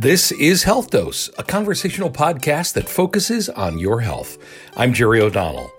This is Health Dose, a conversational podcast that focuses on your health. I'm Jerry O'Donnell.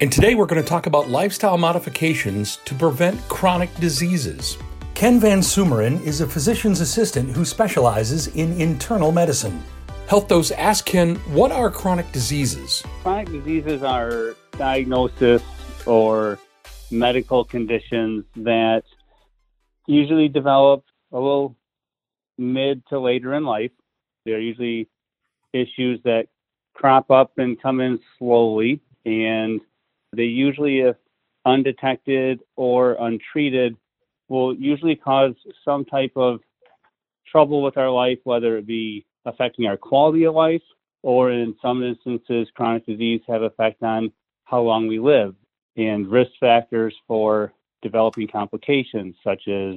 And today we're going to talk about lifestyle modifications to prevent chronic diseases. Ken Van Sumeren is a physician's assistant who specializes in internal medicine. Health Dose asked Ken, what are chronic diseases? Chronic diseases are diagnosis or medical conditions that usually develop a little mid to later in life. They're usually issues that crop up and come in slowly, and they usually, if undetected or untreated, will usually cause some type of trouble with our life, whether it be affecting our quality of life or in some instances, chronic disease have effect on how long we live and risk factors for developing complications such as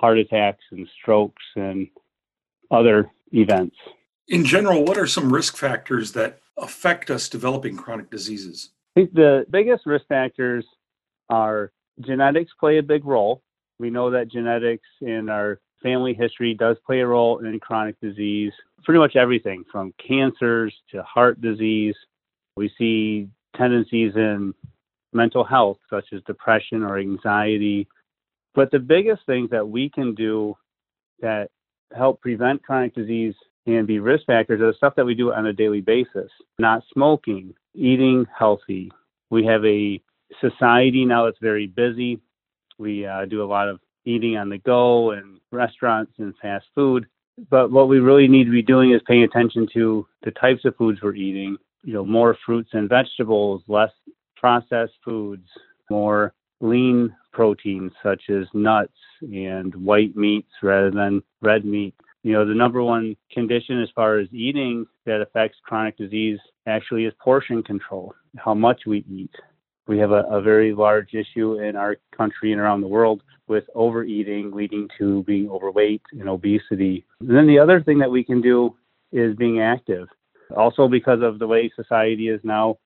heart attacks and strokes and other events. In general, what are some risk factors that affect us developing chronic diseases? I think the biggest risk factors are genetics play a big role. We know that genetics in our family history does play a role in chronic disease, pretty much everything from cancers to heart disease. We see tendencies in mental health, such as depression or anxiety, but the biggest things that we can do that help prevent chronic disease and be risk factors are the stuff that we do on a daily basis. Not smoking, eating healthy. We have a society now that's very busy. We uh, do a lot of eating on the go and restaurants and fast food. But what we really need to be doing is paying attention to the types of foods we're eating. You know, more fruits and vegetables, less processed foods, more lean proteins such as nuts and white meats rather than red meat. You know, the number one condition as far as eating that affects chronic disease actually is portion control, how much we eat. We have a, a very large issue in our country and around the world with overeating, leading to being overweight and obesity. And then the other thing that we can do is being active. Also, because of the way society is now,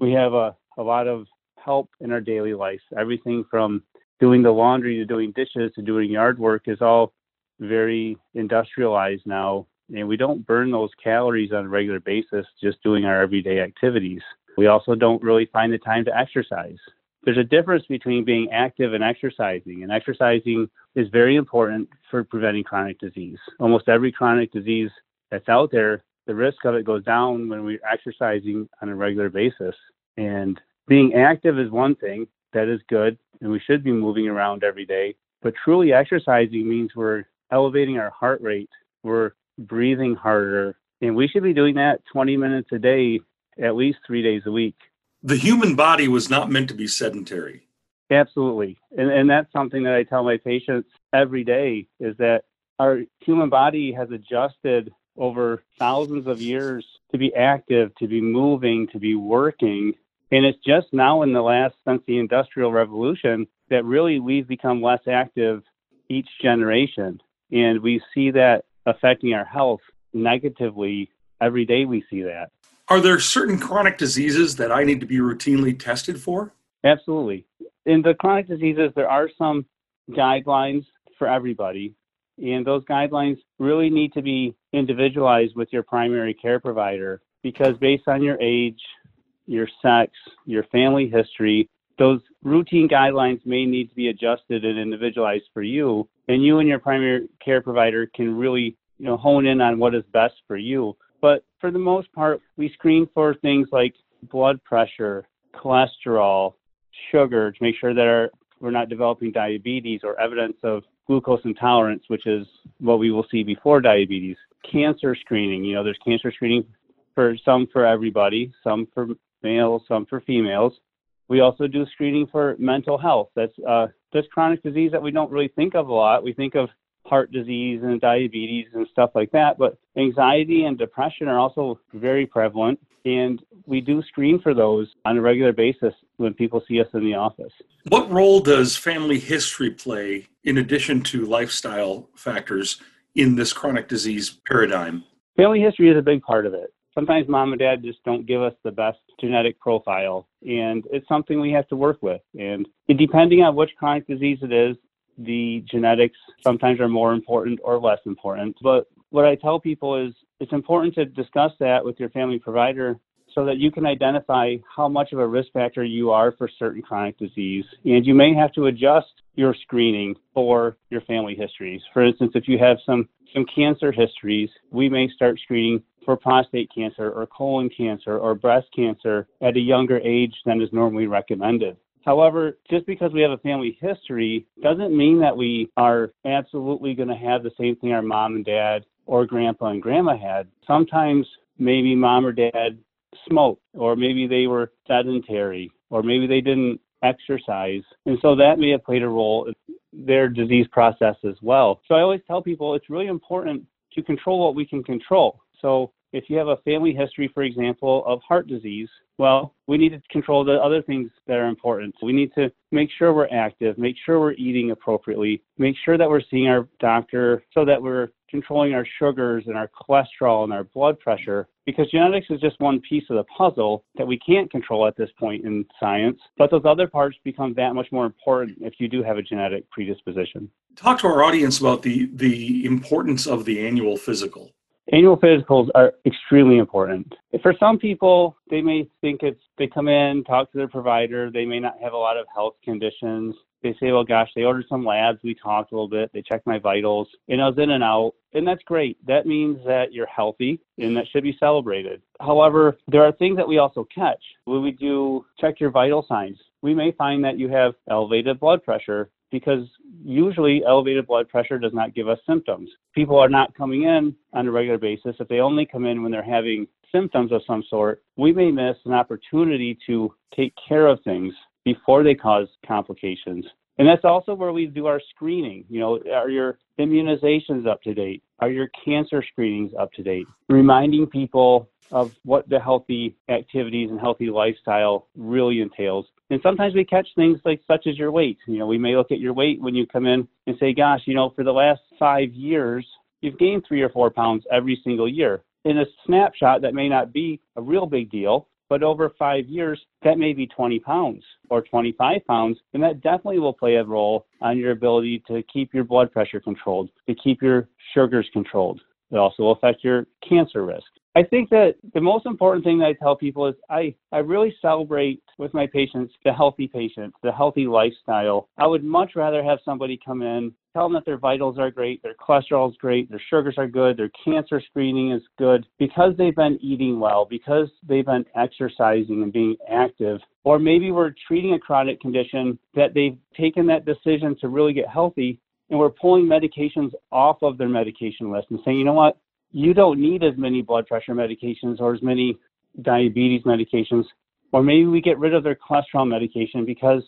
we have a, a lot of help in our daily life. Everything from doing the laundry to doing dishes to doing yard work is all very industrialized now. And we don't burn those calories on a regular basis just doing our everyday activities. We also don't really find the time to exercise. There's a difference between being active and exercising, and exercising is very important for preventing chronic disease. Almost every chronic disease that's out there, the risk of it goes down when we're exercising on a regular basis. And being active is one thing that is good, and we should be moving around every day. But truly exercising means we're elevating our heart rate, we're breathing harder, and we should be doing that 20 minutes a day, at least three days a week. The human body was not meant to be sedentary. Absolutely. And, and that's something that I tell my patients every day is that our human body has adjusted over thousands of years to be active, to be moving, to be working. And it's just now in the last, since the Industrial Revolution, that really we've become less active each generation. And we see that affecting our health negatively every day. We see that. Are there certain chronic diseases that I need to be routinely tested for? Absolutely. In the chronic diseases, there are some guidelines for everybody. And those guidelines really need to be individualized with your primary care provider because based on your age, your sex, your family history, those routine guidelines may need to be adjusted and individualized for you. And you and your primary care provider can really, you know, hone in on what is best for you. But for the most part, we screen for things like blood pressure, cholesterol, sugar to make sure that our, we're not developing diabetes or evidence of glucose intolerance, which is what we will see before diabetes. Cancer screening, you know, there's cancer screening for some for everybody, some for males, some for females. We also do screening for mental health. That's uh, this chronic disease that we don't really think of a lot. We think of heart disease and diabetes and stuff like that, but anxiety and depression are also very prevalent. And we do screen for those on a regular basis when people see us in the office. What role does family history play in addition to lifestyle factors in this chronic disease paradigm? Family history is a big part of it sometimes mom and dad just don't give us the best genetic profile and it's something we have to work with and depending on which chronic disease it is the genetics sometimes are more important or less important but what I tell people is it's important to discuss that with your family provider so that you can identify how much of a risk factor you are for certain chronic disease. And you may have to adjust your screening for your family histories. For instance, if you have some, some cancer histories, we may start screening for prostate cancer or colon cancer or breast cancer at a younger age than is normally recommended. However, just because we have a family history doesn't mean that we are absolutely going to have the same thing our mom and dad or grandpa and grandma had. Sometimes maybe mom or dad smoked, or maybe they were sedentary, or maybe they didn't exercise. And so that may have played a role in their disease process as well. So I always tell people it's really important to control what we can control. So if you have a family history, for example, of heart disease, well, we need to control the other things that are important. We need to make sure we're active, make sure we're eating appropriately, make sure that we're seeing our doctor so that we're controlling our sugars and our cholesterol and our blood pressure because genetics is just one piece of the puzzle that we can't control at this point in science. But those other parts become that much more important if you do have a genetic predisposition. Talk to our audience about the, the importance of the annual physical. Annual physicals are extremely important. For some people, they may think it's they come in, talk to their provider, they may not have a lot of health conditions. They say, well, gosh, they ordered some labs, we talked a little bit, they checked my vitals, and I was in and out. And that's great. That means that you're healthy and that should be celebrated. However, there are things that we also catch. When we do check your vital signs, we may find that you have elevated blood pressure because usually elevated blood pressure does not give us symptoms. People are not coming in on a regular basis. If they only come in when they're having symptoms of some sort, we may miss an opportunity to take care of things before they cause complications. And that's also where we do our screening. You know, are your immunizations up to date? Are your cancer screenings up to date? Reminding people of what the healthy activities and healthy lifestyle really entails. And sometimes we catch things like such as your weight. You know, we may look at your weight when you come in and say, gosh, you know, for the last five years, you've gained three or four pounds every single year. In a snapshot, that may not be a real big deal, but over five years, that may be 20 pounds or 25 pounds, and that definitely will play a role on your ability to keep your blood pressure controlled, to keep your sugars controlled. It also will affect your cancer risk. I think that the most important thing that I tell people is I, I really celebrate with my patients the healthy patient, the healthy lifestyle. I would much rather have somebody come in, tell them that their vitals are great, their cholesterol is great, their sugars are good, their cancer screening is good because they've been eating well, because they've been exercising and being active. Or maybe we're treating a chronic condition that they've taken that decision to really get healthy and we're pulling medications off of their medication list and saying, you know what, you don't need as many blood pressure medications or as many diabetes medications, or maybe we get rid of their cholesterol medication because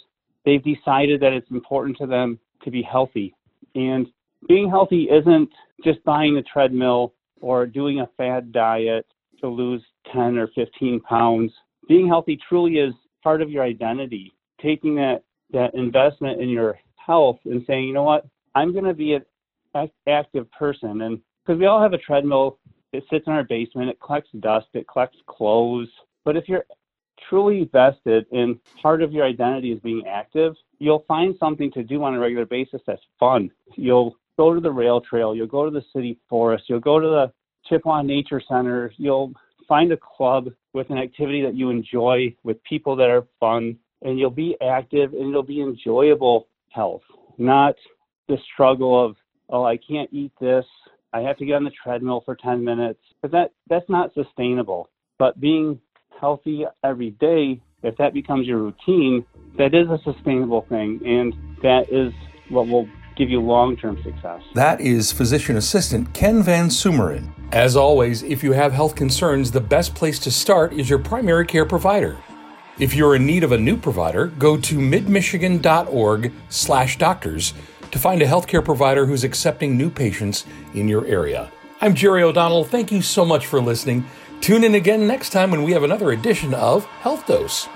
they've decided that it's important to them to be healthy. And being healthy isn't just buying a treadmill or doing a fad diet to lose 10 or 15 pounds. Being healthy truly is part of your identity. Taking that, that investment in your health and saying, you know what, I'm going to be an active person. And because we all have a treadmill. It sits in our basement. It collects dust. It collects clothes. But if you're truly vested in part of your identity is being active, you'll find something to do on a regular basis that's fun. You'll go to the rail trail. You'll go to the city forest. You'll go to the Chippewa Nature Center. You'll find a club with an activity that you enjoy with people that are fun, and you'll be active and it'll be enjoyable health, not the struggle of, oh, I can't eat this. I have to get on the treadmill for 10 minutes. But that, that's not sustainable. But being healthy every day, if that becomes your routine, that is a sustainable thing. And that is what will give you long term success. That is physician assistant Ken Van Sumeren. As always, if you have health concerns, the best place to start is your primary care provider. If you're in need of a new provider, go to midmichigan.org slash doctors to find a healthcare provider who's accepting new patients in your area. I'm Jerry O'Donnell. Thank you so much for listening. Tune in again next time when we have another edition of Health Dose.